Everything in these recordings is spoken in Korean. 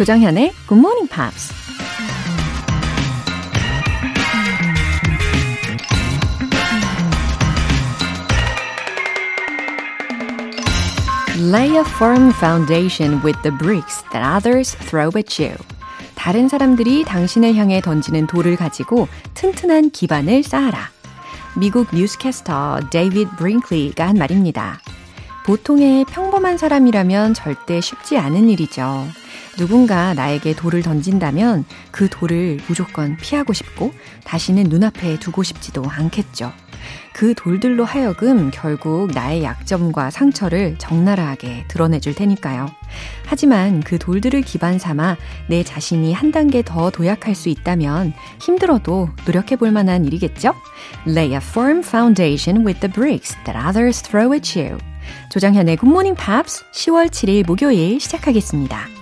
조정현의 Good Morning Pops. Lay a firm foundation with the bricks that others throw at you. 다른 사람들이 당신을 향해 던지는 돌을 가지고 튼튼한 기반을 쌓아라. 미국 뉴스캐스터 데이비드 브링클리가 한 말입니다. 보통의 평범한 사람이라면 절대 쉽지 않은 일이죠. 누군가 나에게 돌을 던진다면 그 돌을 무조건 피하고 싶고 다시는 눈앞에 두고 싶지도 않겠죠. 그 돌들로 하여금 결국 나의 약점과 상처를 적나라하게 드러내줄 테니까요. 하지만 그 돌들을 기반 삼아 내 자신이 한 단계 더 도약할 수 있다면 힘들어도 노력해 볼 만한 일이겠죠? Lay a firm foundation with the bricks that others throw at you. 조장현의 굿모닝 팝스 10월 7일 목요일 시작하겠습니다.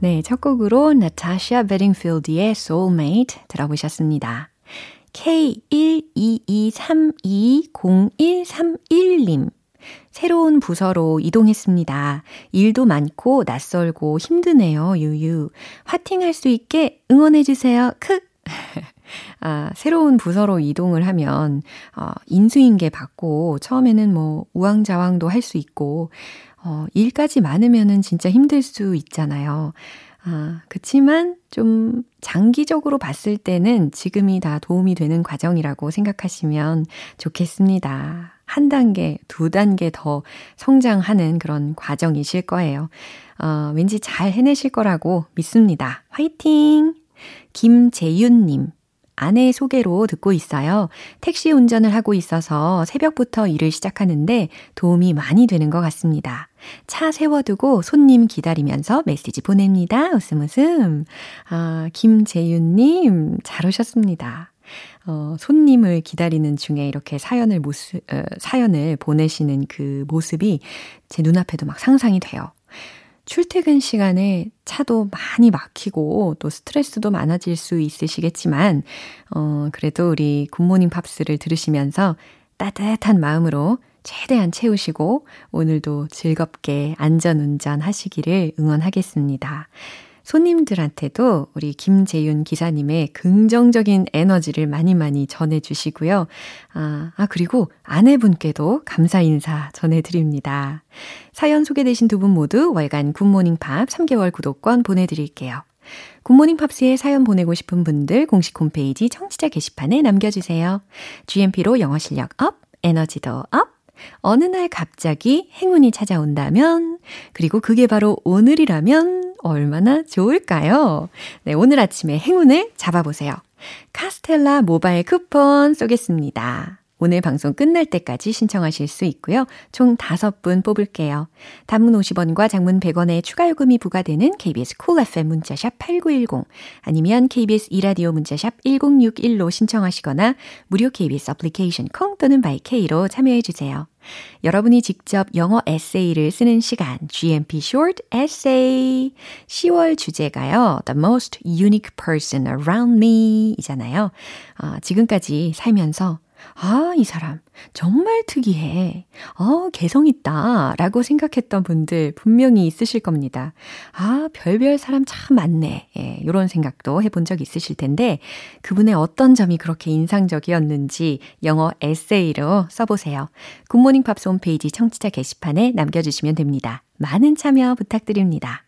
네, 첫 곡으로 나타샤 베딩필드의 Soulmate 들어보셨습니다. K122320131님. 새로운 부서로 이동했습니다. 일도 많고 낯설고 힘드네요. 유유. 화팅할 수 있게 응원해주세요. 크! 아, 새로운 부서로 이동을 하면, 어, 인수인계 받고, 처음에는 뭐, 우왕좌왕도 할 수 있고, 어, 일까지 많으면은 진짜 힘들 수 있잖아요. 아, 그치만 좀 장기적으로 봤을 때는 지금이 다 도움이 되는 과정이라고 생각하시면 좋겠습니다. 한 단계, 두 단계 더 성장하는 그런 과정이실 거예요. 어, 왠지 잘 해내실 거라고 믿습니다. 화이팅! 김재윤님. 아내 소개로 듣고 있어요. 택시 운전을 하고 있어서 새벽부터 일을 시작하는데 도움이 많이 되는 것 같습니다. 차 세워두고 손님 기다리면서 메시지 보냅니다. 웃음 웃음. 아, 김재윤님, 잘 오셨습니다. 어, 손님을 기다리는 중에 이렇게 사연을 모습, 어, 사연을 보내시는 그 모습이 제 눈앞에도 막 상상이 돼요. 출퇴근 시간에 차도 많이 막히고 또 스트레스도 많아질 수 있으시겠지만, 어, 그래도 우리 굿모닝 팝스를 들으시면서 따뜻한 마음으로 최대한 채우시고 오늘도 즐겁게 안전 운전 하시기를 응원하겠습니다. 손님들한테도 우리 김재윤 기사님의 긍정적인 에너지를 많이 많이 전해주시고요. 아, 아, 그리고 아내분께도 감사 인사 전해드립니다. 사연 소개되신 두 분 모두 월간 굿모닝 팝 3개월 구독권 보내드릴게요. 굿모닝 팝스에 사연 보내고 싶은 분들 공식 홈페이지 청취자 게시판에 남겨주세요. GMP로 영어 실력 up, 에너지도 up! 어느 날 갑자기 행운이 찾아온다면, 그리고 그게 바로 오늘이라면 얼마나 좋을까요? 네, 오늘 아침에 행운을 잡아보세요. 카스텔라 모바일 쿠폰 쏘겠습니다. 오늘 방송 끝날 때까지 신청하실 수 있고요. 총 5분 뽑을게요. 단문 50원과 장문 100원의 추가 요금이 부과되는 KBS 쿨 cool FM 문자샵 8910 아니면 KBS 이라디오 문자샵 1061로 신청하시거나 무료 KBS 애플리케이션 콩 또는 마이케이로 참여해 주세요. 여러분이 직접 영어 에세이를 쓰는 시간, GMP Short Essay. 10월 주제가요, The Most Unique Person Around Me 이잖아요. 어, 지금까지 살면서 아, 이 사람 정말 특이해. 어, 개성 있다. 라고 생각했던 분들 분명히 있으실 겁니다. 아, 별별 사람 참 많네. 예, 요런 생각도 해본 적 있으실 텐데, 그분의 어떤 점이 그렇게 인상적이었는지 영어 에세이로 써보세요. 굿모닝 팝스 홈페이지 청취자 게시판에 남겨주시면 됩니다. 많은 참여 부탁드립니다.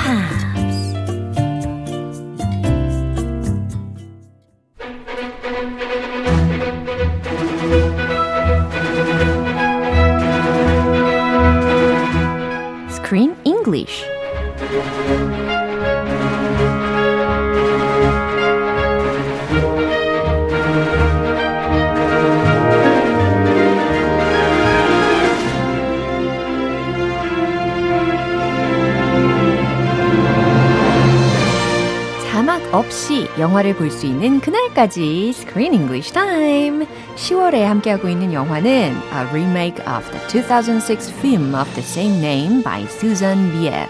English. 자막 9시 영화를 볼 수 있는 그날까지 Screen English Time. 10월에 함께하고 있는 영화는 a remake of the 2006 film of the same name by Susan Bier.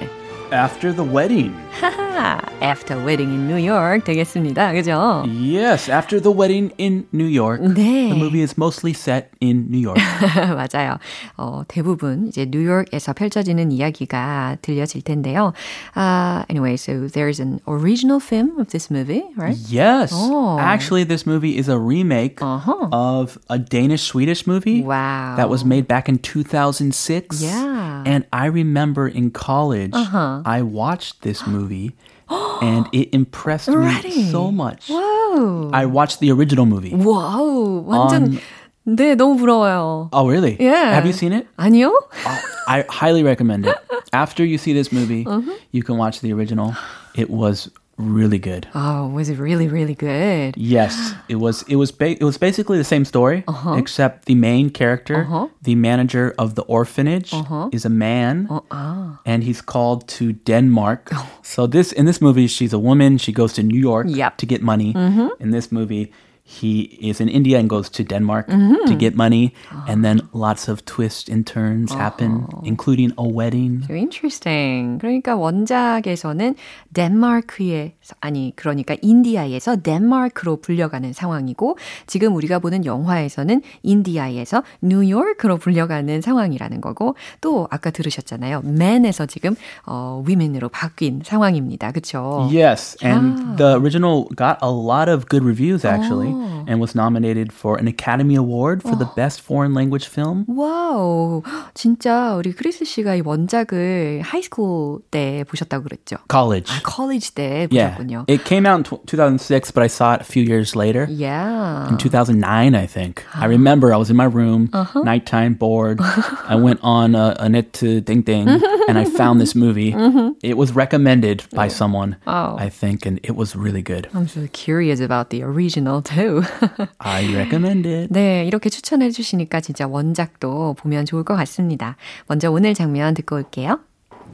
After the wedding. 하하, After Wedding in New York 되겠습니다. 그죠? Yes, after the wedding in New York. 네. The movie is mostly set in New York. 맞아요. 어, 대부분 이제 뉴욕에서 펼쳐지는 이야기가 들려질 텐데요. Uh, anyway, so there's an original film of this movie, right? yes. Oh. Actually, this movie is a remake Uh-huh. of a Danish Swedish movie Wow. that was made back in 2006. Yeah. And I remember in college, Uh-huh. I watched this movie and it impressed me Already? so much. 와우. I watched the original movie. 와우. 완전 네, 너무 부러워요. Oh, really? Yeah. Have you seen it? 아니요? Oh, I highly recommend it. After you see this movie, Uh-huh. you can watch the original. It was really good. Oh, was it really really good? Yes, it was. It was. Ba- it was basically the same story, Uh-huh. except the main character, the manager of the orphanage, Uh-huh. is a man, 아. and he's called to Denmark. So this in this movie, she's a woman. She goes to New York Yep. Mm-hmm. to get money. In this movie. He is in India and goes to Denmark Mm-hmm. to get money, and then lots of twists and turns happen, Uh-huh. including a wedding. So interesting. 그러니까 원작에서는 덴마크에 아니 그러니까 인디아에서 덴마크로 불려가는 상황이고 지금 우리가 보는 영화에서는 인디아에서 뉴욕으로 불려가는 상황이라는 거고 또 아까 들으셨잖아요. man에서 지금 어 women으로 바뀐 상황입니다. 그렇죠? Yes, and Ah. the original got a lot of good reviews actually, Oh. and was nominated for an Academy Award for the best foreign language film. 와우. 진짜 우리 크리스 씨가 이 원작을 하이스쿨 때 보셨다고 그랬죠? College. 아, 컬리지 때 yeah, 보셨군요. it came out in tw 2006, but I saw it a few years later. Yeah. In 2009, I think. I remember I was in my room, Uh-huh. nighttime, bored. I went on uh, a net to Ding Ding, and I found this movie. It was recommended by someone, Mm-hmm. Oh. I think, and it was really good. I'm so curious about the original too. I recommend it. 네, 이렇게 추천해 주시니까 진짜 원작도 보면 좋을 것 같습니다. 먼저 오늘 장면 듣고 올게요.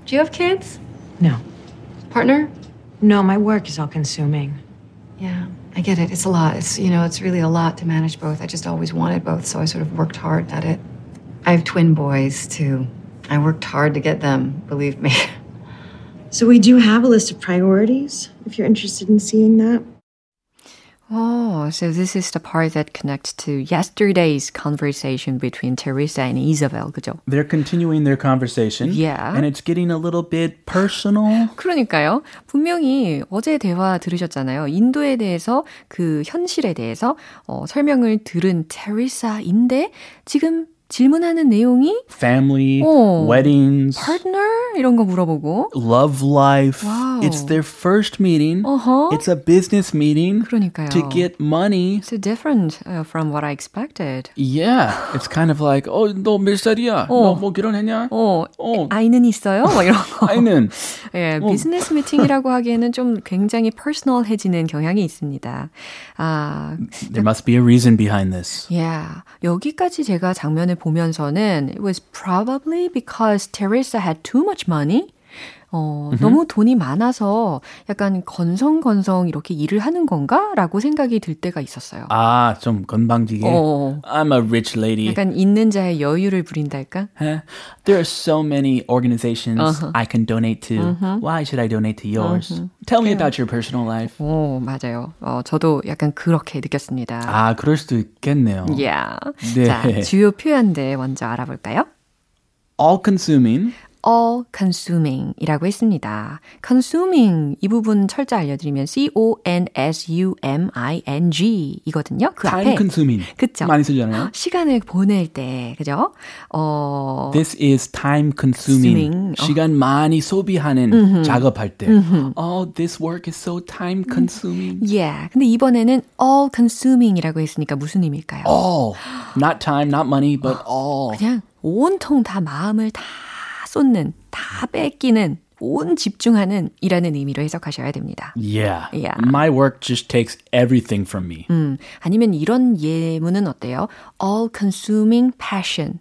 Do you have kids? No. Partner? No, my work is all consuming. Yeah, I get it. It's a lot. It's, you know, it's really a lot to manage both. I just always wanted both, so I sort of worked hard at it. I have twin boys, too. I worked hard to get them, believe me. So we do have a list of priorities if you're interested in seeing that. Oh, so this is the part that connects to yesterday's conversation between Teresa and Isabel, 그죠? They're continuing their conversation. Yeah. And it's getting a little bit personal. 그러니까요. 분명히 어제 대화 들으셨잖아요. 인도에 대해서 그 현실에 대해서 어, 설명을 들은 테리사인데 지금 질문하는 내용이 Family, Oh. weddings, partner 이런 거 물어보고 love life. Wow. It's their first meeting. 어허. It's a business meeting 그러니까요. to get money. So different uh, from what I expected. Yeah, it's kind of like, oh, 너몇 살이야? 어. 너뭐 결혼했냐? 어, 어. 아이는 있어요? 뭐 이런 거. 아이는 예, 어. 비즈니스 미팅이라고 하기에는 좀 굉장히 퍼스널해지는 경향이 있습니다. 아, There must be a reason behind this. yeah. 여기까지 제가 장면을 보면서는 it was probably because Teresa had too much money. 어, 너무 돈이 많아서 약간 건성건성 이렇게 일을 하는 건가? 라고 생각이 들 때가 있었어요. 아, 좀 건방지게. 어. I'm a rich lady. 약간 있는 자의 여유를 부린달까? There are so many organizations Uh-huh. I can donate to. Why should I donate to yours? Tell me about your personal life. 오, 맞아요. 어, 저도 약간 그렇게 느꼈습니다. 아, 그럴 수도 있겠네요. Yeah. 네. 자, 주요 표현들 먼저 알아볼까요? All consuming. All consuming 이라고 했습니다. consuming 이 부분 철자 알려드리면 C-O-N-S-U-M-I-N-G 이거든요. 그 time 앞에. consuming. 그쵸. 많이 쓰잖아요. 시간을 보낼 때, 그죠? 어, This is time consuming. consuming. 어. 시간 많이 소비하는 작업할 때. Oh, this work is so time consuming. yeah. 근데 이번에는 all consuming이라고 했으니까 무슨 의미일까요? All. Not time, not money, but all. 그냥 온통 다 마음을 다 쏟는, 다 뺏기는, 온 집중하는 이라는 의미로 해석하셔야 됩니다. Yeah. Yeah. My work just takes everything from me. 음, 아니면 이런 예문은 어때요? all consuming passion.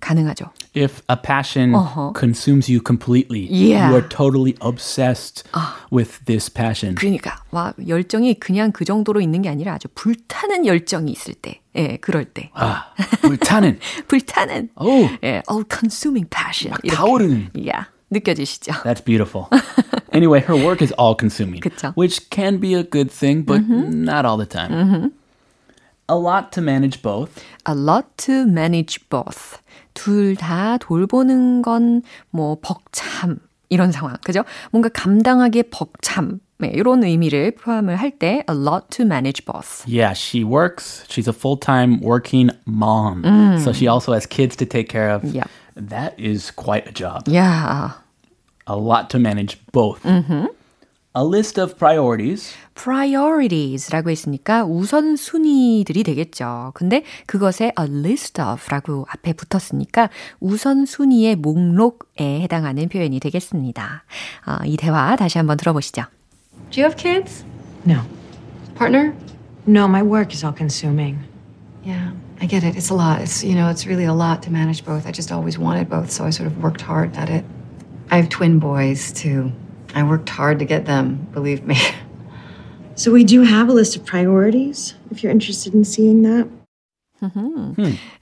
가능하죠. if a passion Uh-huh. consumes you completely, Yeah. you are totally obsessed with this passion. 그러니까 와 열정이 그냥 그 정도로 있는 게 아니라 아주 불타는 열정이 있을 때, 예, 그럴 때 아, 불타는. 불타는, 오, 예, all consuming passion 이렇게, 타오르는. yeah, 느껴지시죠? That's beautiful. anyway, her work is all consuming, 그쵸. which can be a good thing, but not all the time. A lot to manage both. A lot to manage both. 둘 다 돌보는 건 뭐 벅참 이런 상황, 그죠? 뭔가 감당하기에 벅참 네, 이런 의미를 포함을 할 때 a lot to manage both. Yeah, she works. She's a full-time working mom. So she also has kids to take care of. Yep. That is quite a job. 야, A lot to manage both. A list of priorities. priorities라고 했으니까 우선순위들이 되겠죠. 근데 그것에 a list of라고 앞에 붙었으니까 우선순위의 목록에 해당하는 표현이 되겠습니다. 어, 이 대화 다시 한번 들어보시죠. Do you have kids? No. Partner? No, my work is all consuming. Yeah, I get it. It's a lot. It's, you know, it's really a lot to manage both. I just always wanted both, so I sort of worked hard at it. I have twin boys, too. I worked hard to get them, believe me. So we do have a list of priorities if you're interested in seeing that.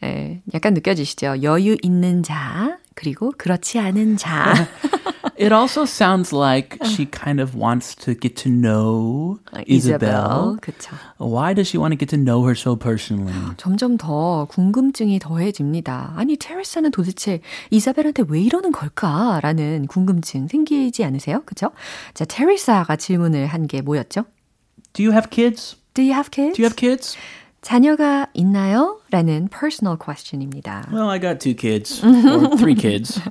예, 약간 느껴지시죠? 여유 있는 자, 그리고 그렇지 않은 자. It also sounds like she kind of wants to get to know Isabel. 그쵸. Why does she want to get to know her so personally? 점점 더 궁금증이 더해집니다. 아니, 테레사는 도대체 이사벨한테 왜 이러는 걸까라는 궁금증 생기지 않으세요? 그죠? 자, 테레사가 질문을 한 게 뭐였죠? Do you have kids? Do you have kids? Do you have kids? 자녀가 있나요? 라는 personal question입니다. Well, I got two kids or three kids.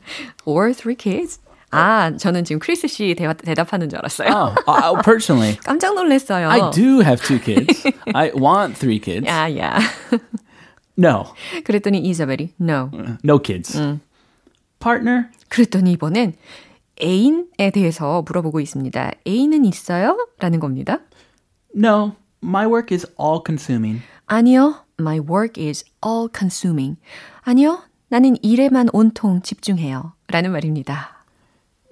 Or three kids? 아, 저는 지금 크리스 씨 대화, 대답하는 줄 알았어요. Oh, uh, personally, 깜짝 놀랐어요. I do have two kids. I want three kids. 야, 야. No, 그랬더니 이사벨이 no. no kids. Partner? 그랬더니 이번엔 애인에 대해서 물어보고 있습니다. 애인은 있어요? 라는 겁니다. No, my work is all consuming. 아니요. My work is all consuming. 아니요. 나는 일에만 온통 집중해요. 라는 말입니다.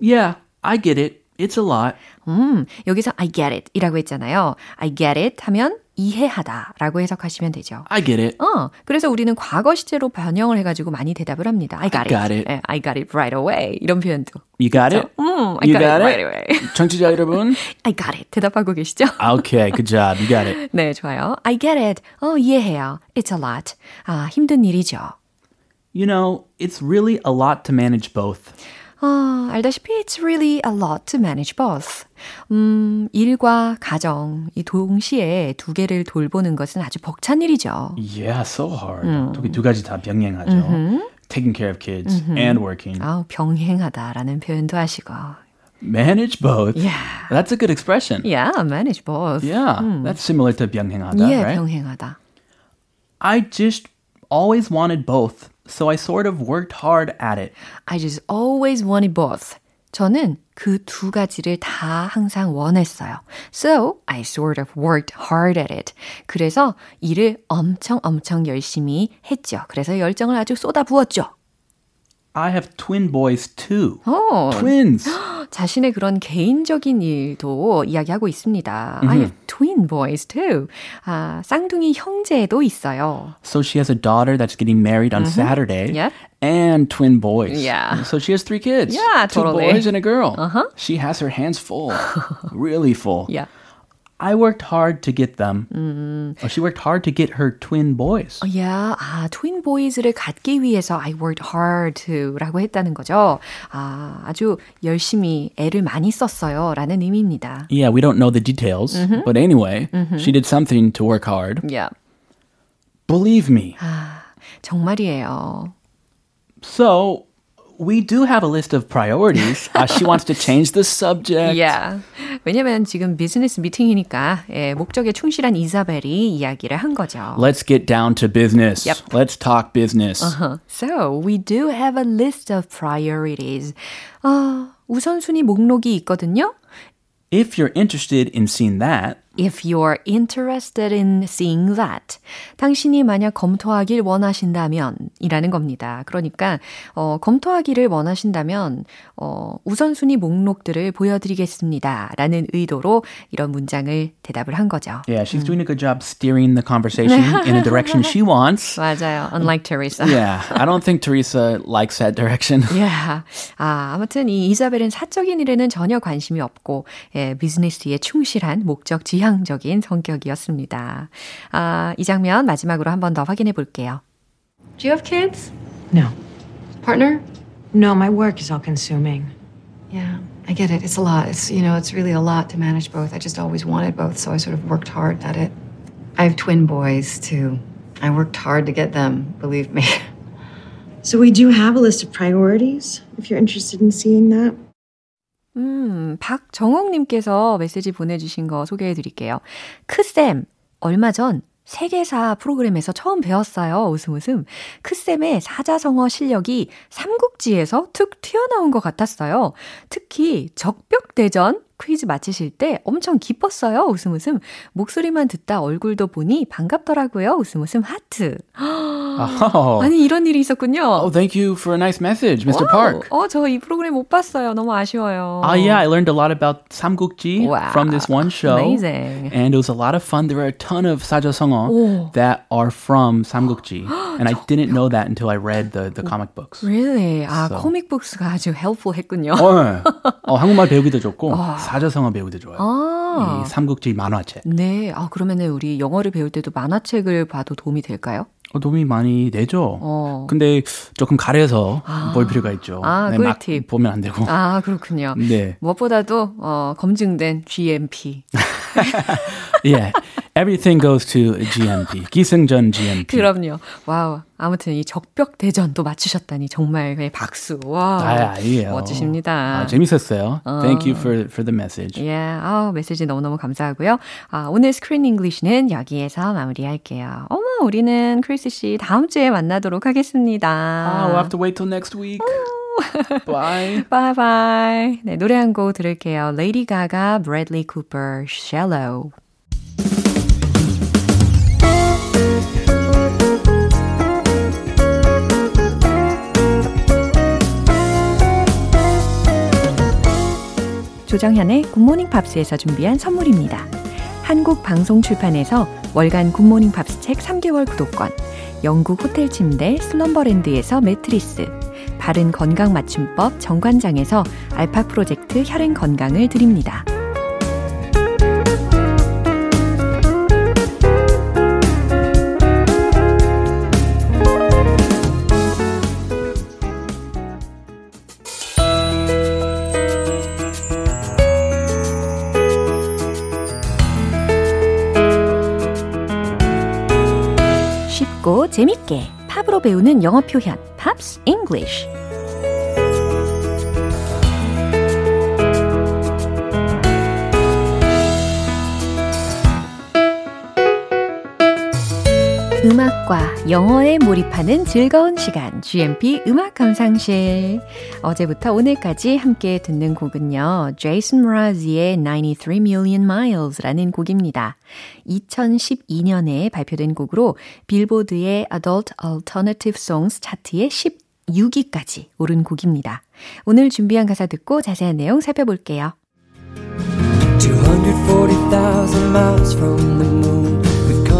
Yeah, I get it. It's a lot. 음, 여기서 I get it 이라고 했잖아요. I get it 하면 이해하다 라고 해석하시면 되죠. I get it. 어, 그래서 우리는 과거 시제로 변형을 해가지고 많이 대답을 합니다. I got, got it. it. 예, I got it right away. 이런 표현도. You got it? 음, I You got, got it it? right away. 청취자 여러분? I got it. 대답하고 계시죠? Okay, good job. You got it. 네, 좋아요. I get it. 어, 이해해요. It's a lot. 아, 힘든 일이죠. You know, it's really a lot to manage both. 어, 알다시피 it's really a lot to manage both. 음, 일과 가정, 이 동시에 두 개를 돌보는 것은 아주 벅찬 일이죠. Yeah, so hard. 두, 두 가지 다 병행하죠. Taking care of kids and working. 아우, 병행하다라는 표현도 하시고. Manage both. Yeah. That's a good expression. Yeah, manage both. Yeah, that's similar to 병행하다, 예, right? 병행하다. I just always wanted both, so I sort of worked hard at it. I just always wanted both. 저는 그 두 가지를 다 항상 원했어요. So I sort of worked hard at it. 그래서 일을 엄청 엄청 열심히 했죠. 그래서 열정을 아주 쏟아부었죠. I have twin boys too. 어, Twins. 자신의 그런 개인적인 일도 이야기하고 있습니다. I have twin boys too. 아, 쌍둥이 형제도 있어요. So she has a daughter that's getting married on Saturday. Yeah. And twin boys. Yeah. So she has three kids. Yeah, Two totally. boys and a girl. Uh-huh. She has her hands full. really full. Yeah. I worked hard to get them. Oh, she worked hard to get her twin boys. 야, 아, 트윈 보이즈를 갖기 위해서 I worked hard to라고 했다는 거죠. 아, 아주 열심히 애를 많이 썼어요. 라는 의미입니다. Yeah, we don't know the details. But anyway, she did something to work hard. Yeah. Believe me. 정말이에요. So, we do have a list of priorities. Uh, she wants to change the subject. Yeah. 왜냐면 지금 비즈니스 미팅이니까 예, 목적에 충실한 이사벨이 이야기를 한 거죠. Let's get down to business. Yep. Let's talk business. Uh, So, we do have a list of priorities. 아, 우선순위 목록이 있거든요. If you're interested in seeing that, if you're interested in seeing that. 당신이 만약 검토하길 원하신다면 이라는 겁니다. 그러니까 어, 검토하기를 원하신다면 어, 우선순위 목록들을 보여드리겠습니다. 라는 의도로 이런 문장을 대답을 한 거죠. Yeah, she's doing a good job steering the conversation in a direction she wants. 맞아요. Unlike Teresa. Yeah, I don't think Teresa likes that direction. Yeah. 아, 아무튼 이 이사벨은 사적인 일에는 전혀 관심이 없고 예, 비즈니스에 충실한 목적 지향 적인 성격이었습니다. 아, 이 장면 마지막으로 한 번 더 확인해 볼게요. Do you have kids? No. Partner? No, my work is all consuming. Yeah, I get it. It's a lot. It's, you know, it's really a lot to manage both. I just always wanted both, so I sort of worked hard at it. I have twin boys, too. I worked hard to get them, believe me. So we do have a list of priorities if you're interested in seeing that. 음, 박정옥님께서 메시지 보내주신 거 소개해 드릴게요. 크쌤, 얼마 전 세계사 프로그램에서 처음 배웠어요. 웃음 웃음. 크쌤의 사자성어 실력이 삼국지에서 툭 튀어나온 것 같았어요. 특히 적벽대전 퀴즈 맞히실 때 엄청 기뻤어요. 웃음 웃음. 목소리만 듣다 얼굴도 보니 반갑더라고요. 웃음 웃음 하트. Oh. 아니 이런 일이 있었군요. Oh, thank you for a nice message, Mr. 와우. Park. 어, 저 이 프로그램 못 봤어요. 너무 아쉬워요. Ah, yeah, I learned a lot about Samgukji Wow. from this one show. Amazing. And it was a lot of fun. There were a ton of sajasongo Oh. that are from Samgukji. and I didn't know that until I read the, the comic books. Really? 아, So. 코믹북스가 아주 helpful 했군요. 어, 어, 한국말 배우기도 좋고 사자성어 배우기도 좋아요. 아. 이 삼국지 만화책. 네. 아, 그러면은 우리 영어를 배울 때도 만화책을 봐도 도움이 될까요? 어, 도움이 많이 되죠. 어. 근데 조금 가려서 볼 필요가 있죠. 아, 네, 막 꿀팁. 보면 안 되고. 아, 그렇군요. 네. 무엇보다도 어, 검증된 GMP. yeah. Everything goes to GMP. 기승전 GMP. 그럼요. Wow. 아무튼 이 적벽 대전도 맞추셨다니 정말 네, 박수. 와. 아, 아니에요. 멋지십니다. 아, 재밌었어요. Thank you for for the message. 예, 아, 메시지 너무너무 감사하고요. 아, 오늘 Screen English는 여기에서 마무리할게요. 어머, 우리는 크리스 씨 다음 주에 만나도록 하겠습니다. Ah, we'll have to wait till next week. Bye. Bye bye. 네, 노래 한 곡 들을게요. 레이디 가가, 브래들리 쿠퍼, Shallow. 조정현의 굿모닝 팝스에서 준비한 선물입니다. 한국 방송 출판에서 월간 굿모닝 팝스 책 3개월 구독권, 영국 호텔 침대 슬럼버랜드에서 매트리스, 바른 건강 맞춤법 정관장에서 알파 프로젝트 혈행 건강을 드립니다. 쉽고 재밌게 팝으로 배우는 영어 표현 팝스 음악과 영어에 몰입하는 즐거운 시간 GMP 음악 감상실. 어제부터 오늘까지 함께 듣는 곡은요 제이슨 브라지의 93 Million Miles라는 곡입니다. 2012년에 발표된 곡으로 빌보드의 Adult Alternative Songs 차트에 16위까지 오른 곡입니다. 오늘 준비한 가사 듣고 자세한 내용 살펴볼게요. 240,000 miles from the moon.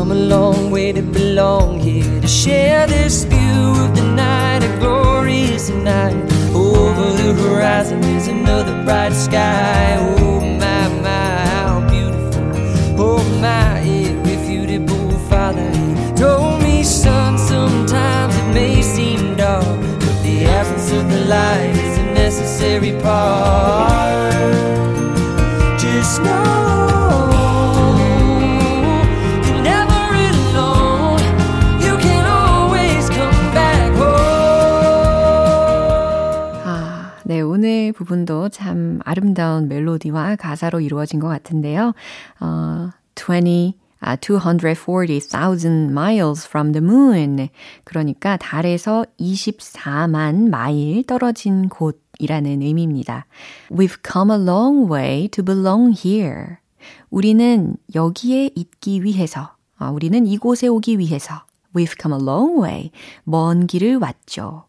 Come a long way to belong here to share this view of the night, a glorious night. Over the horizon is another bright sky. Oh my, my, how beautiful. Oh my, irrefutable father. He told me, son, sometimes it may seem dark, but the absence of the light is a necessary part. Just know 부분도 참 아름다운 멜로디와 가사로 이루어진 것 같은데요. 어, 20, 아, 240,000 miles from the moon. 그러니까 달에서 24만 마일 떨어진 곳이라는 의미입니다. We've come a long way to belong here. 우리는 여기에 있기 위해서, 아, 우리는 이곳에 오기 위해서 We've come a long way. 먼 길을 왔죠.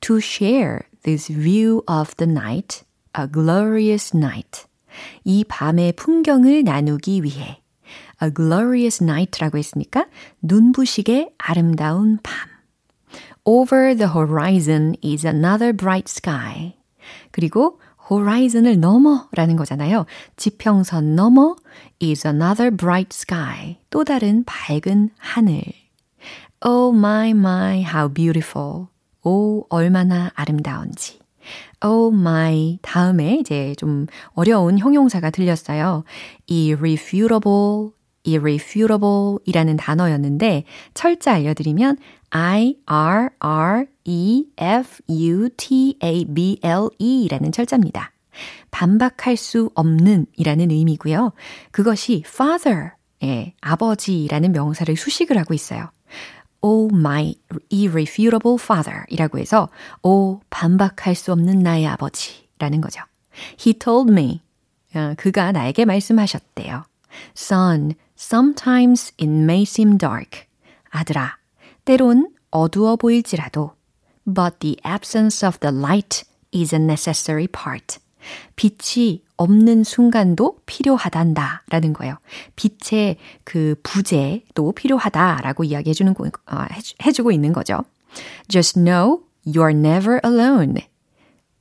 To share this view of the night, a glorious night. 이 밤의 풍경을 나누기 위해 a glorious night라고 했으니까 눈부시게 아름다운 밤. Over the horizon is another bright sky. 그리고 horizon을 넘어라는 거잖아요. 지평선 넘어 is another bright sky. 또 다른 밝은 하늘. Oh my my how beautiful. 오 얼마나 아름다운지. Oh my 다음에 이제 좀 어려운 형용사가 들렸어요. irrefutable, irrefutable 이라는 단어였는데 철자 알려드리면 I R R E F U T A B L E 라는 철자입니다. 반박할 수 없는 이라는 의미고요. 그것이 father, 예, 아버지라는 명사를 수식을 하고 있어요. Oh my irrefutable father 이라고 해서 오 반박할 수 없는 나의 아버지 라는 거죠. He told me 그가 나에게 말씀하셨대요. Son, sometimes it may seem dark. 아들아, 때론 어두워 보일지라도 but the absence of the light is a necessary part. 빛이 없는 순간도 필요하단다 라는 거예요. 빛의 그 부재도 필요하다라고 이야기해 주는, 어, 해주고 있는 거죠. Just know you're never alone.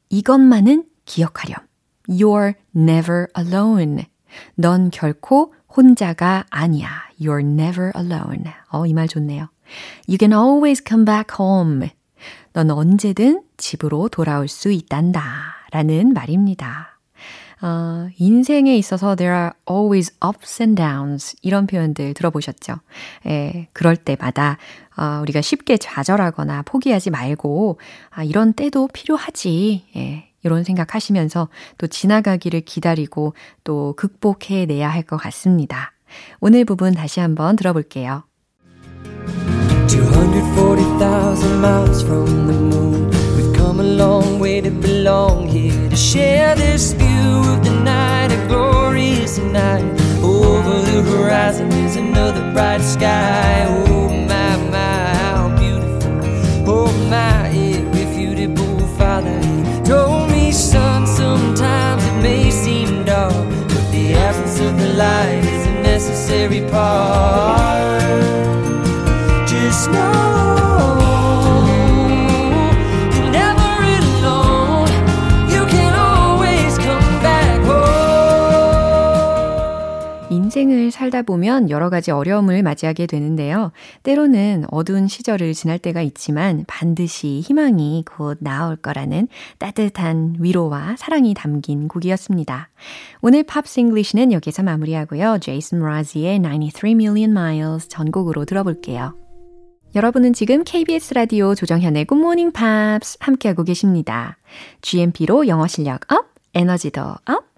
이것만은 기억하렴. You're never alone. 넌 결코 혼자가 아니야. You're never alone. 어, 이 말 좋네요. You can always come back home. 넌 언제든 집으로 돌아올 수 있단다. 라는 말입니다. 어, 인생에 있어서 there are always ups and downs 이런 표현들 들어보셨죠? 예, 그럴 때마다 어, 우리가 쉽게 좌절하거나 포기하지 말고 아, 이런 때도 필요하지. 예, 이런 생각하시면서 또 지나가기를 기다리고 또 극복해 내야 할 것 같습니다. 오늘 부분 다시 한번 들어볼게요. 240,000 miles from the moon a long way to belong here To share this view of the night A glorious night. Over the horizon is another bright sky. Oh my, my, how beautiful. Oh my, irrefutable Father He told me, son, sometimes it may seem dark But the absence of the light is a necessary part. Just know 인생을 살다 보면 여러 가지 어려움을 맞이하게 되는데요. 때로는 어두운 시절을 지날 때가 있지만 반드시 희망이 곧 나올 거라는 따뜻한 위로와 사랑이 담긴 곡이었습니다. 오늘 Pops English는 여기서 마무리하고요. 제이슨 므라즈의 93 Million Miles 전곡으로 들어볼게요. 여러분은 지금 KBS 라디오 조정현의 Morning Pops 함께하고 계십니다. GMP로 영어 실력 up, 에너지도 up,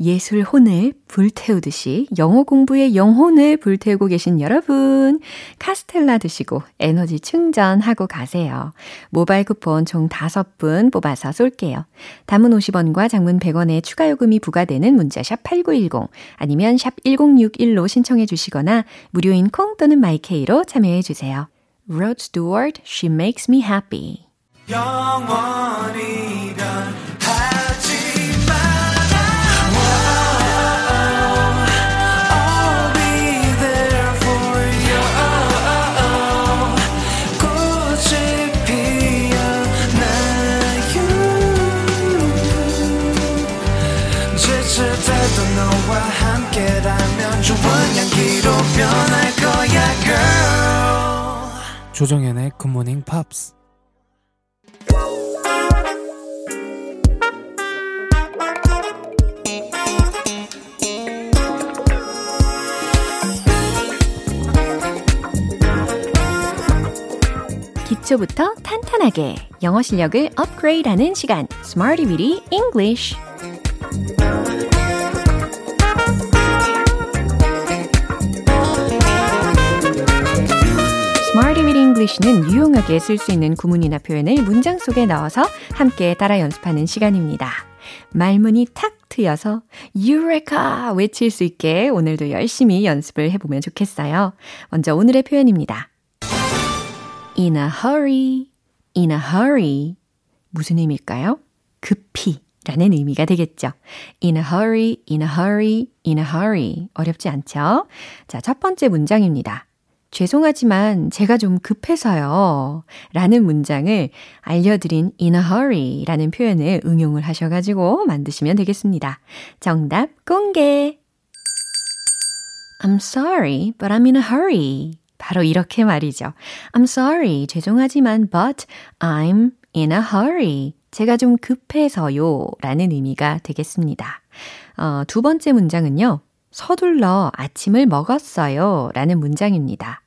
예술 혼을 불태우듯이 영어 공부에 영혼을 불태우고 계신 여러분, 카스텔라 드시고 에너지 충전하고 가세요. 모바일 쿠폰 총 5분 뽑아서 쏠게요. 단문 50원과 장문 100원의 추가 요금이 부과되는 문자 샵 8910 아니면 샵 1061로 신청해 주시거나 무료인 콩 또는 마이케이로 참여해 주세요. Rod Stewart, She Makes Me Happy. 영원이란 함께라면 좋은 향기로 변할 거야, girl. 조정현의 굿모닝 팝스 기초부터 탄탄하게 영어 실력을 업그레이드하는 시간. Smarty Weedy English English는 유용하게 쓸 수 있는 구문이나 표현을 문장 속에 넣어서 함께 따라 연습하는 시간입니다. 말문이 탁 트여서 유레카 외칠 수 있게 오늘도 열심히 연습을 해보면 좋겠어요. 먼저 오늘의 표현입니다. in a hurry, in a hurry. 무슨 의미일까요? 급히 라는 의미가 되겠죠. in a hurry, in a hurry, in a hurry. 어렵지 않죠? 자, 첫 번째 문장입니다. 죄송하지만 제가 좀 급해서요. 라는 문장을 알려드린 in a hurry 라는 표현을 응용을 하셔가지고 만드시면 되겠습니다. 정답 공개! I'm sorry, but I'm in a hurry. 바로 이렇게 말이죠. I'm sorry, 죄송하지만 but I'm in a hurry. 제가 좀 급해서요 라는 의미가 되겠습니다. 어, 두 번째 문장은요. 서둘러 아침을 먹었어요 라는 문장입니다.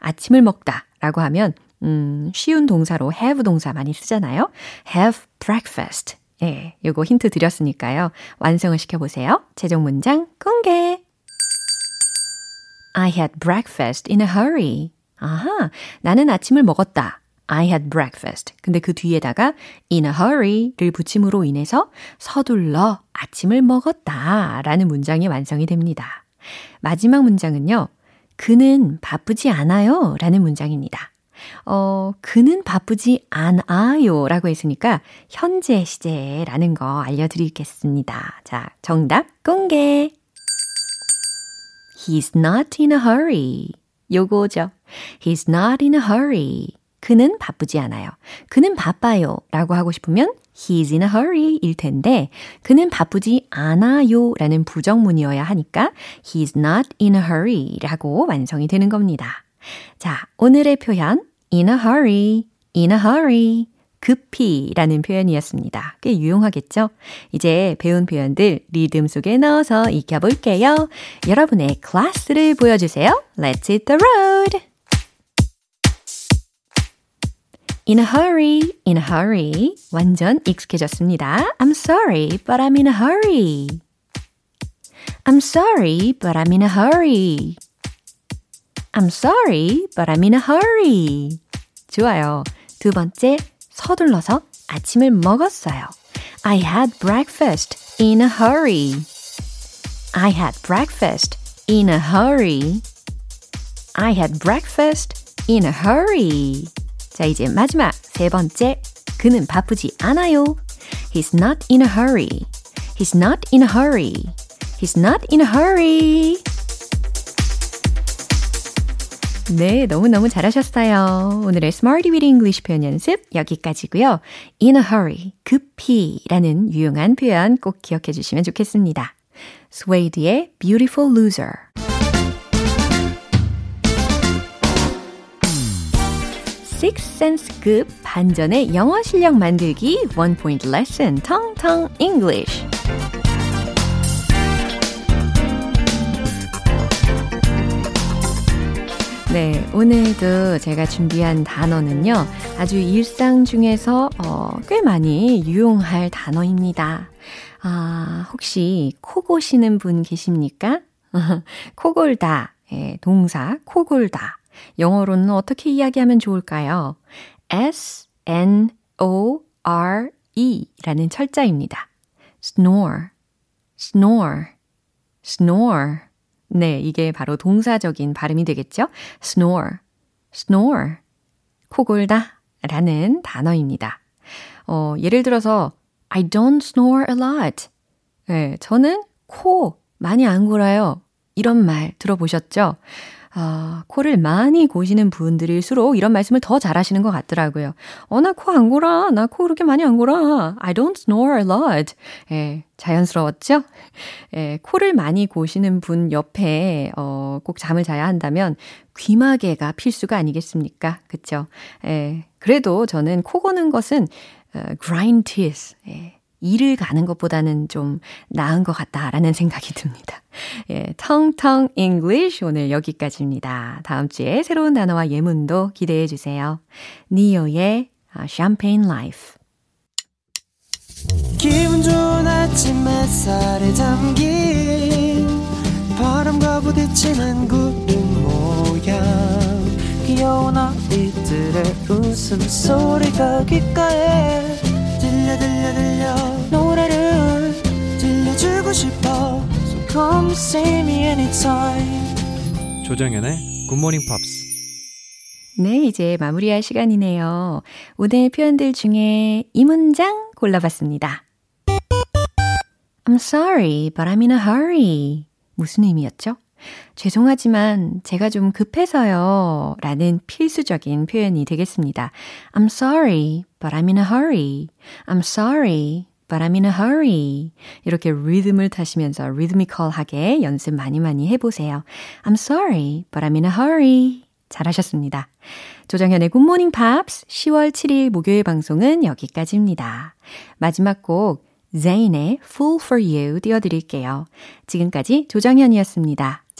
아침을 먹다 라고 하면 음, 쉬운 동사로 have 동사 많이 쓰잖아요. have breakfast. 예, 요거 힌트 드렸으니까요. 완성을 시켜보세요. 최종 문장 공개. I had breakfast in a hurry. 아하, 나는 아침을 먹었다. I had breakfast. 근데 그 뒤에다가 in a hurry를 붙임으로 인해서 서둘러 아침을 먹었다 라는 문장이 완성이 됩니다. 마지막 문장은요. 그는 바쁘지 않아요 라는 문장입니다. 어, 그는 바쁘지 않아요 라고 했으니까 현재 시제라는 거 알려드리겠습니다. 자, 정답 공개! He's not in a hurry. 요거죠. He's not in a hurry. 그는 바쁘지 않아요. 그는 바빠요. 라고 하고 싶으면 he's in a hurry 일 텐데 그는 바쁘지 않아요 라는 부정문이어야 하니까 he's not in a hurry 라고 완성이 되는 겁니다. 자, 오늘의 표현 in a hurry, in a hurry 급히 라는 표현이었습니다. 꽤 유용하겠죠? 이제 배운 표현들 리듬 속에 넣어서 익혀볼게요. 여러분의 클래스를 보여주세요. Let's hit the road! In a hurry, in a hurry. 완전 익숙해졌습니다. I'm sorry, but I'm in a hurry. I'm sorry, but I'm in a hurry. I'm sorry, but I'm in a hurry. 좋아요. 두 번째, 서둘러서 아침을 먹었어요. I had breakfast in a hurry. I had breakfast in a hurry. I had breakfast in a hurry. 자, 이제 마지막 세 번째. 그는 바쁘지 않아요. He's not in a hurry. He's not in a hurry. He's not in a hurry. 네, 너무너무 잘하셨어요. 오늘의 Smarty with English 표현 연습 여기까지고요. In a hurry, 급히 라는 유용한 표현 꼭 기억해 주시면 좋겠습니다. 스웨이드의 Beautiful Loser 식센스급 반전의 영어 실력 만들기 원 포인트 레슨 텅텅 English. 네, 오늘도 제가 준비한 단어는요, 아주 일상 중에서 어, 꽤 많이 유용할 단어입니다. 아, 혹시 코 고시는 분 계십니까? 코 골다, 예, 동사 코 골다. 영어로는 어떻게 이야기하면 좋을까요? S, N, O, R, E 라는 철자입니다. snore, snore, snore. 네, 이게 바로 동사적인 발음이 되겠죠? snore, snore. 코 골다 라는 단어입니다. 어, 예를 들어서, I don't snore a lot. 네, 저는 코 많이 안 골아요. 이런 말 들어보셨죠? 아, 코를 많이 고시는 분들일수록 이런 말씀을 더 잘하시는 것 같더라고요. 어, 나 코 안 골아. 나 코 그렇게 많이 안 골아. I don't snore a lot. 예, 자연스러웠죠? 예, 코를 많이 고시는 분 옆에, 어, 꼭 잠을 자야 한다면 귀마개가 필수가 아니겠습니까? 그쵸? 예, 그래도 저는 코 고는 것은, 어, grind teeth. 예. 일을 가는 것보다는 좀 나은 것 같다라는 생각이 듭니다. 예, 텅텅 English 오늘 여기까지입니다. 다음 주에 새로운 단어와 예문도 기대해 주세요. 니오의 Champagne Life 기분 좋은 아침 햇살에 담긴 바람과 부딪히는 구름 모양 귀여운 아이들의 웃음소리가 귓가에 들려 들려 들려 노래를 보고 싶어 So come see me anytime 조정연의 굿모닝 팝스. 네, 이제 마무리할 시간이네요. 오늘 표현들 중에 이 문장 골라봤습니다. I'm sorry, but I'm in a hurry. 무슨 의미였죠? 죄송하지만 제가 좀 급해서요. 라는 필수적인 표현이 되겠습니다. I'm sorry, but I'm in a hurry. I'm sorry, but I'm in a hurry. 이렇게 리듬을 타시면서 리드미컬하게 연습 많이 많이 해보세요. I'm sorry, but I'm in a hurry. 잘하셨습니다. 조정현의 굿모닝 팝스 10월 7일 목요일 방송은 여기까지입니다. 마지막 곡 Zayn의 Fool for You 띄워드릴게요. 지금까지 조정현이었습니다.